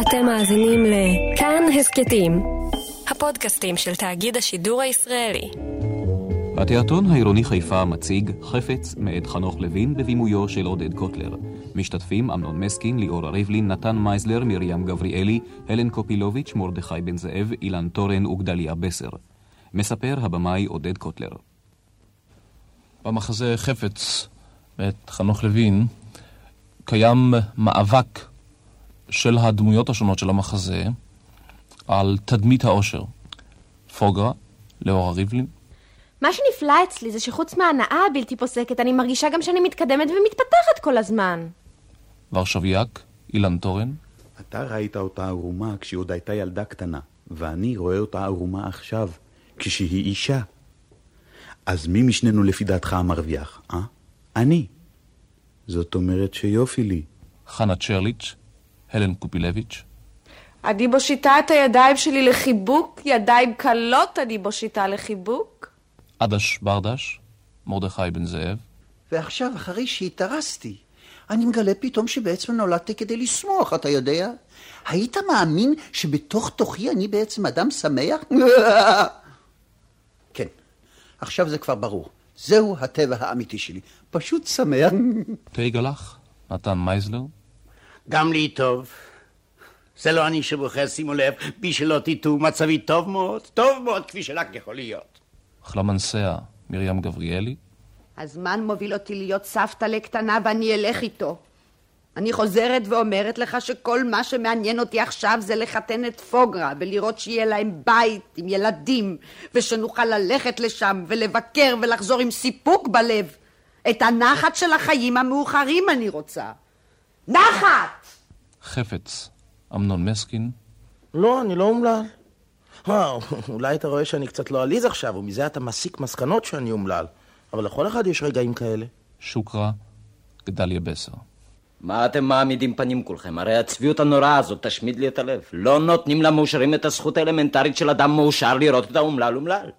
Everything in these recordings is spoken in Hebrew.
אתם מאזינים לכאן הסכתים, הפודקאסטים של תאגיד השידור הישראלי. התיאטרון העירוני חיפה מציג חפץ מאת חנוך לוין בבימויו של עודד קוטלר. משתתפים אמנון מסקין, ליאור ריבלין, נתן מייזלר, מרים גבריאלי, הלן קופילוביץ', מרדכי בן זאב, אילן תורן וגדליה בסר. מספר הבמאי עודד קוטלר. במחזה חפץ מאת חנוך לוין קיים מאבק של הדמויות השונות של המחזה על תדמית האושר. פוגרה, לאורה ריבלין. מה שנפלא אצלי זה שחוץ מההנאה הבלתי פוסקת, אני מרגישה גם שאני מתקדמת ומתפתחת כל הזמן. ורשביאק, אילן תורן. אתה ראית אותה ערומה כשהיא עוד הייתה ילדה קטנה, ואני רואה אותה ערומה עכשיו, כשהיא אישה. אז מי משנינו לפי דעתך המרוויח, אה? אני. זאת אומרת שיופי לי. חנה צ'רליץ', הלן קופילביץ'. אני מושיטה את הידיים שלי לחיבוק, ידיים קלות אני מושיטה לחיבוק. עדש ברדש, מרדכי בן זאב. ועכשיו, אחרי שהתארסתי, אני מגלה פתאום שבעצם נולדתי כדי לשמוח, אתה יודע? היית מאמין שבתוך תוכי אני בעצם אדם שמח? כן, עכשיו זה כבר ברור. זהו הטבע האמיתי שלי. פשוט שמח. תיגלח, נתן מייזלר. גם לי טוב. זה לא אני שבוחר, שימו לב, בי שלא תטעו, מצבי טוב מאוד, טוב מאוד, כפי שרק יכול להיות. חלמנסיה, מרים גבריאלי. הזמן מוביל אותי להיות סבתא לקטנה ואני אלך איתו. אני חוזרת ואומרת לך שכל מה שמעניין אותי עכשיו זה לחתן את פוגרה ולראות שיהיה להם בית עם ילדים ושנוכל ללכת לשם ולבקר ולחזור עם סיפוק בלב. את הנחת של החיים המאוחרים אני רוצה. נחת! חפץ, אמנון מסקין. לא, אני לא אומלל. אה, אולי אתה רואה שאני קצת לא עליז עכשיו, ומזה אתה מסיק מסקנות שאני אומלל. אבל לכל אחד יש רגעים כאלה. שוקרה, גדליה בסר. מה אתם מעמידים פנים כולכם? הרי הצביעות הנוראה הזאת תשמיד לי את הלב. לא נותנים למאושרים את הזכות האלמנטרית של אדם מאושר לראות את האומלל אומלל.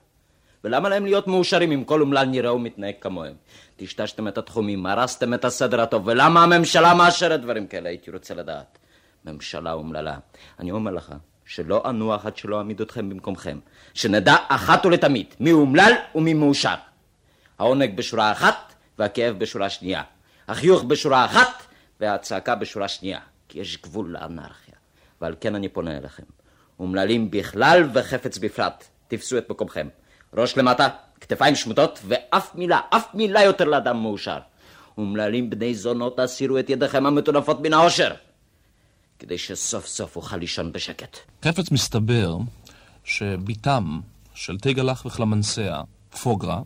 ולמה להם להיות מאושרים אם כל אומלל נראה ומתנהג כמוהם? טשטשתם את התחומים, הרסתם את הסדר הטוב, ולמה הממשלה מאשרת דברים כאלה? הייתי רוצה לדעת. ממשלה אומללה. אני אומר לך, שלא אנוח עד שלא אעמיד אתכם במקומכם. שנדע אחת ולתמיד מי אומלל ומי מאושר. העונג בשורה אחת והכאב בשורה שנייה. החיוך בשורה אחת והצעקה בשורה שנייה. כי יש גבול לאנרכיה. ועל כן אני פונה אליכם. אומללים בכלל וחפץ בפרט. תפסו את מקומכם. ראש למטה, כתפיים שמוטות, ואף מילה, אף מילה יותר לאדם מאושר. אומללים בני זונות, הסירו את ידיכם המטונפות מן העושר. כדי שסוף סוף אוכל לישון בשקט. חפץ מסתבר שבתם של תיגלח וחלמנסיה, פוגרה,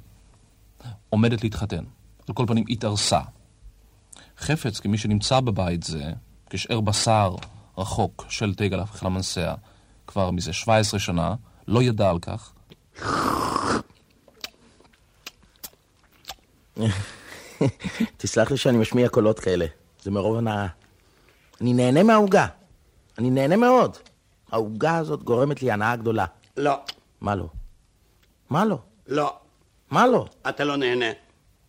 עומדת להתחתן. על כל פנים, התארסה. חפץ, כמי שנמצא בבית זה, כשאר בשר רחוק של תיגלח וחלמנסיה כבר מזה 17 שנה, לא ידע על כך. תסלח לי שאני משמיע קולות כאלה, זה מרוב הנאה. אני נהנה מהעוגה. אני נהנה מאוד. העוגה הזאת גורמת לי הנאה גדולה. לא. מה לא? מה לא? לא. מה לא? אתה לא נהנה.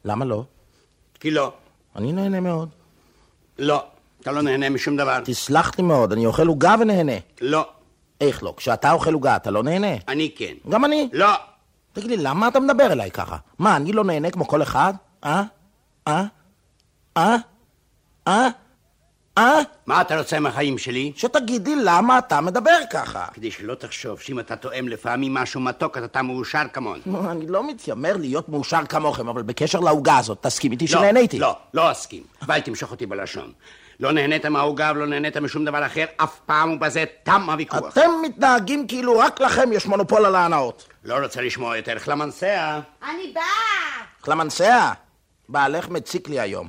למה לא? כי לא. אני נהנה מאוד. לא. אתה לא נהנה משום דבר. תסלח לי מאוד, אני אוכל עוגה ונהנה. לא. איך לא? כשאתה אוכל עוגה אתה לא נהנה? אני כן. גם אני. לא. תגיד לי, למה אתה מדבר אליי ככה? מה, אני לא נהנה כמו כל אחד? אה? אה? אה? אה? אה? מה אתה רוצה מהחיים שלי? שתגיד לי למה אתה מדבר ככה. כדי שלא תחשוב שאם אתה תואם לפעמים משהו מתוק, אז אתה מאושר כמוני. אני לא מתיימר להיות מאושר כמוכם, אבל בקשר לעוגה הזאת, תסכים איתי שנהניתי. לא, לא אסכים. ואל תמשוך אותי בלשון. לא נהנית מהעוגה ולא נהנית משום דבר אחר אף פעם, ובזה תם הוויכוח. אתם מתנהגים כאילו רק לכם יש מונופול על ההנאות. לא רוצה לשמוע יותר חלמנסיה. אני באה! חלמנסיה, בעלך מציק לי היום.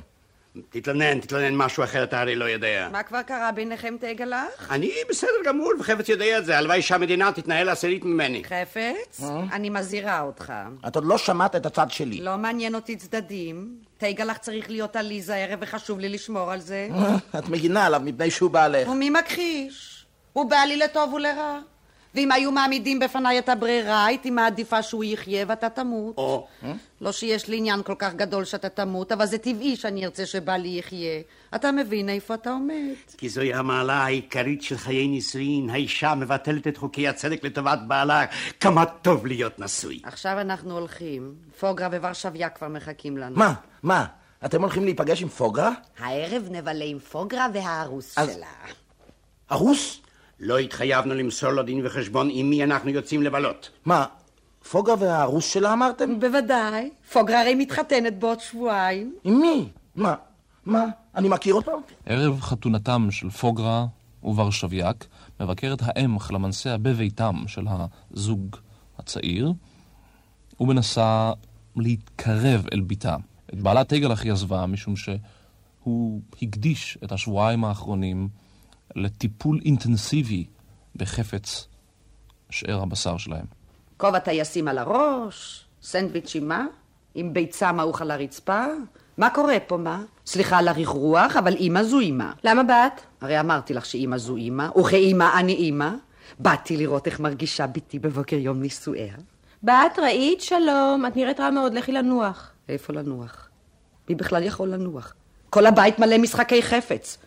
תתלונן, תתלונן משהו אחר, אתה הרי לא יודע. מה כבר קרה ביניכם תגלח? אני בסדר גמור, וחפץ יודע את זה. הלוואי שהמדינה תתנהל עשירית ממני. חפץ? אני מזהירה אותך. את עוד לא שמעת את הצד שלי. לא מעניין אותי צדדים. תגלח צריך להיות עליזה הערב וחשוב לי לשמור על זה. את מגינה עליו מפני שהוא בעלך. ומי מכחיש? הוא בעלי לטוב ולרע. ואם היו מעמידים בפניי את הברירה, הייתי מעדיפה שהוא יחיה ואתה תמות. או, לא שיש לי עניין כל כך גדול שאתה תמות, אבל זה טבעי שאני ארצה שבעלי יחיה. אתה מבין איפה אתה עומד. כי זוהי המעלה העיקרית של חיי נישואין. האישה מבטלת את חוקי הצדק לטובת בעלה. כמה טוב להיות נשוי. עכשיו אנחנו הולכים. פוגרה וורשביה כבר מחכים לנו. מה? מה? אתם הולכים להיפגש עם פוגרה? הערב נבלה עם פוגרה והארוס אז- שלה. ארוס? לא התחייבנו למסור לו דין וחשבון עם מי אנחנו יוצאים לבלות. מה? פוגרה והארוס שלה אמרתם? בוודאי. פוגרה הרי מתחתנת בעוד שבועיים. עם מי? מה? מה? אני מכיר אותו? ערב חתונתם של פוגרה וורשביאק מבקרת האם חלמנסיה בביתם של הזוג הצעיר ומנסה להתקרב אל בתה. את בעלה תגלח היא עזבה משום שהוא הקדיש את השבועיים האחרונים לטיפול אינטנסיבי בחפץ שאר הבשר שלהם. כובע טייסים על הראש, סנדוויץ' עם מה? עם ביצה מעוך על הרצפה? מה קורה פה, מה? סליחה על הרכרוח, אבל אימא זו אימא. למה באת? הרי אמרתי לך שאימא זו אימא, וכאימא אני אימא. באתי לראות איך מרגישה בתי בבוקר יום נישואיה. באת, ראית? שלום. את נראית רע מאוד, לכי לנוח. איפה לנוח? מי בכלל יכול לנוח? כל הבית מלא משחקי חפץ.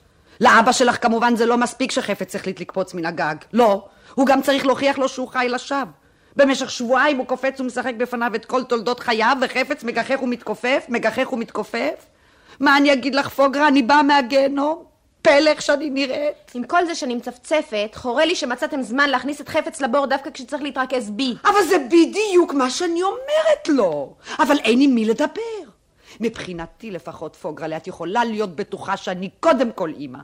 לאבא שלך כמובן זה לא מספיק שחפץ החליט לקפוץ מן הגג. לא, הוא גם צריך להוכיח לו שהוא חי לשווא. במשך שבועיים הוא קופץ ומשחק בפניו את כל תולדות חייו, וחפץ מגחך ומתכופף, מגחך ומתכופף. מה אני אגיד לך, פוגרה? אני באה מהגיהנום? פלא איך שאני נראית. עם כל זה שאני מצפצפת, חורה לי שמצאתם זמן להכניס את חפץ לבור דווקא כשצריך להתרכז בי. אבל זה בדיוק מה שאני אומרת לו. אבל אין עם מי לדבר. מבחינתי לפחות, פוגרלה, את יכולה להיות בטוחה שאני קודם כל אימא.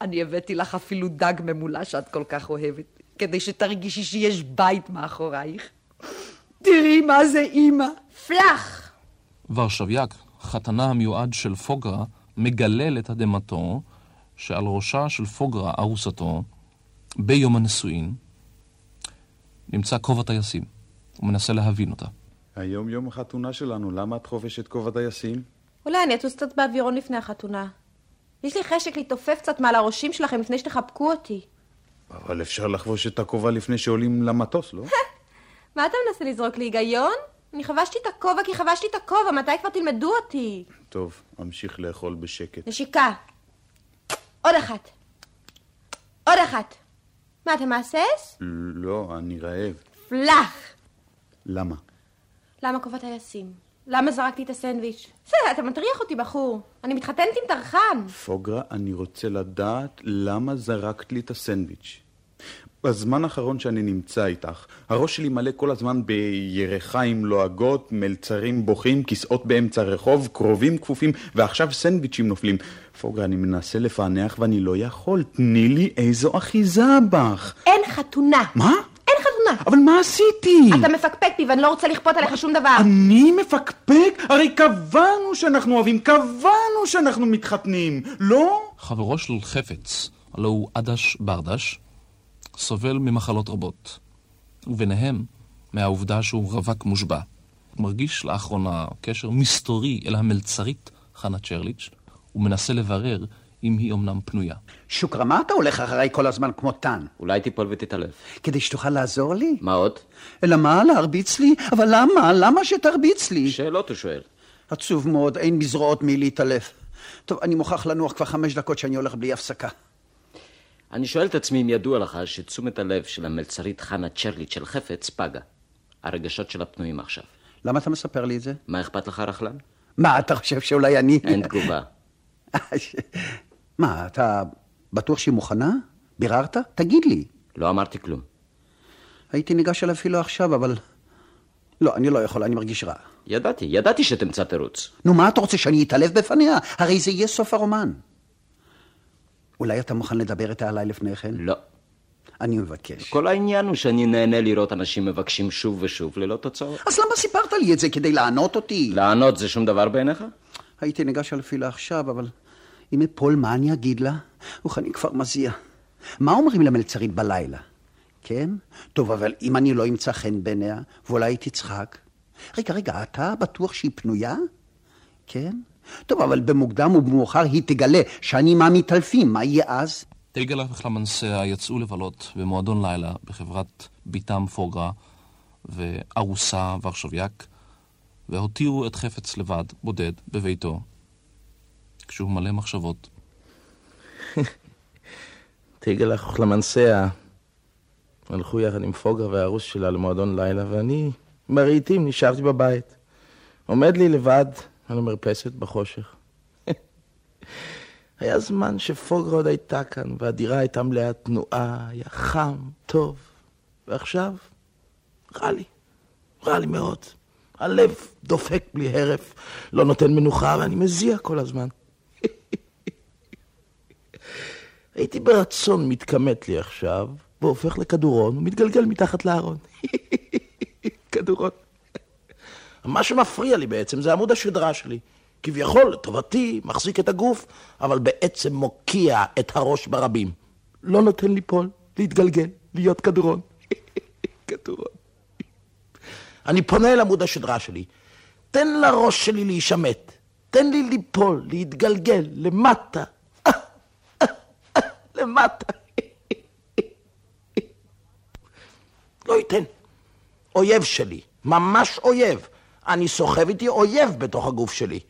אני הבאתי לך אפילו דג ממולא שאת כל כך אוהבת, כדי שתרגישי שיש בית מאחורייך. תראי מה זה אימא. פלח! ורשביאק, חתנה המיועד של פוגרה, מגלה לתדהמתו שעל ראשה של פוגרה, ארוסתו, ביום הנישואין, נמצא כובע טייסים. הוא מנסה להבין אותה. היום יום החתונה שלנו, למה את חובשת כובע טייסים? אולי אני אטוס קצת באווירון לפני החתונה. יש לי חשק להתעופף קצת מעל הראשים שלכם לפני שתחבקו אותי. אבל אפשר לחבוש את הכובע לפני שעולים למטוס, לא? מה אתה מנסה לזרוק לי היגיון? אני חבשתי את הכובע כי חבשתי את הכובע, מתי כבר תלמדו אותי? טוב, אמשיך לאכול בשקט. נשיקה. עוד אחת. עוד אחת. מה, אתה מהסס? לא, אני רעב. פלח! למה? למה כובע טייסים? למה זרקתי את הסנדוויץ'? בסדר, אתה מטריח אותי, בחור. אני מתחתנת עם טרחן. פוגרה, אני רוצה לדעת למה זרקת לי את הסנדוויץ'. בזמן האחרון שאני נמצא איתך, הראש שלי מלא כל הזמן בירחיים לועגות, מלצרים בוכים, כיסאות באמצע הרחוב, קרובים כפופים, ועכשיו סנדוויצ'ים נופלים. פוגרה, אני מנסה לפענח ואני לא יכול. תני לי איזו אחיזה בך. אין חתונה. מה? אבל מה עשיתי? אתה מפקפק בי ואני לא רוצה לכפות עליך שום דבר. אני מפקפק? הרי קבענו שאנחנו אוהבים, קבענו שאנחנו מתחתנים, לא? חברו של חפץ, הלא הוא עדש ברדש, סובל ממחלות רבות, וביניהם מהעובדה שהוא רווק מושבע. הוא מרגיש לאחרונה קשר מסתורי אל המלצרית חנה צ'רליץ', ומנסה לברר אם היא אמנם פנויה. שוקרה, מה אתה הולך אחריי כל הזמן כמו טן? אולי תיפול ותתעלף. כדי שתוכל לעזור לי? מה עוד? אלא מה, להרביץ לי? אבל למה? למה שתרביץ לי? שאלות הוא שואל. עצוב מאוד, אין בזרועות מי להתעלף. טוב, אני מוכרח לנוח כבר חמש דקות שאני הולך בלי הפסקה. אני שואל את עצמי אם ידוע לך שתשומת הלב של המלצרית חנה צ'רליט של חפץ פגה. הרגשות שלה פנויים עכשיו. למה אתה מספר לי את זה? מה אכפת לך, רכלן? מה, אתה חושב שאולי אני... אין תגובה. מה, אתה בטוח שהיא מוכנה? ביררת? תגיד לי. לא אמרתי כלום. הייתי ניגש אליו אפילו עכשיו, אבל... לא, אני לא יכול, אני מרגיש רע. ידעתי, ידעתי שתמצא תירוץ. נו, מה אתה רוצה, שאני אתעלף בפניה? הרי זה יהיה סוף הרומן. אולי אתה מוכן לדבר איתה עליי לפני כן? לא. אני מבקש. כל העניין הוא שאני נהנה לראות אנשים מבקשים שוב ושוב ללא תוצאות. אז למה סיפרת לי את זה? כדי לענות אותי? לענות זה שום דבר בעיניך? הייתי ניגש אפילו עכשיו, אבל אם אפול, מה אני אגיד לה? אוח, אני כבר מזיע. מה אומרים למלצרית בלילה? כן? טוב, אבל אם אני לא אמצא חן בעיניה, ואולי היא תצחק? רגע, רגע, אתה בטוח שהיא פנויה? כן? טוב, אבל במוקדם ובמאוחר היא תגלה שאני מהמתעלפים, מה יהיה אז? תגלה וחלמנסיה יצאו לבלות במועדון לילה בחברת ביתם פוגרה וארוסה ורשביאק, והותירו את חפץ לבד, בודד, בביתו, כשהוא מלא מחשבות. תגלה וחלמנסיה הלכו יחד עם פוגרה והארוס שלה למועדון לילה, ואני, מרהיטים, נשארתי בבית. עומד לי לבד על המרפסת בחושך. היה זמן שפוגרה עוד הייתה כאן, והדירה הייתה מלאה תנועה, היה חם, טוב. ועכשיו, רע לי, רע לי מאוד. הלב דופק בלי הרף, לא נותן מנוחה, ואני מזיע כל הזמן. הייתי ברצון מתכמת לי עכשיו, והופך לכדורון, ומתגלגל מתחת לארון. כדורון. מה שמפריע לי בעצם זה עמוד השדרה שלי. כביכול, לטובתי, מחזיק את הגוף, אבל בעצם מוקיע את הראש ברבים. לא נותן ליפול, להתגלגל, להיות כדורון. כדורון. אני פונה אל עמוד השדרה שלי. תן לראש שלי להישמט. תן לי ליפול, להתגלגל, למטה. למטה. לא ייתן. אויב שלי, ממש אויב. אני סוחב איתי אויב בתוך הגוף שלי.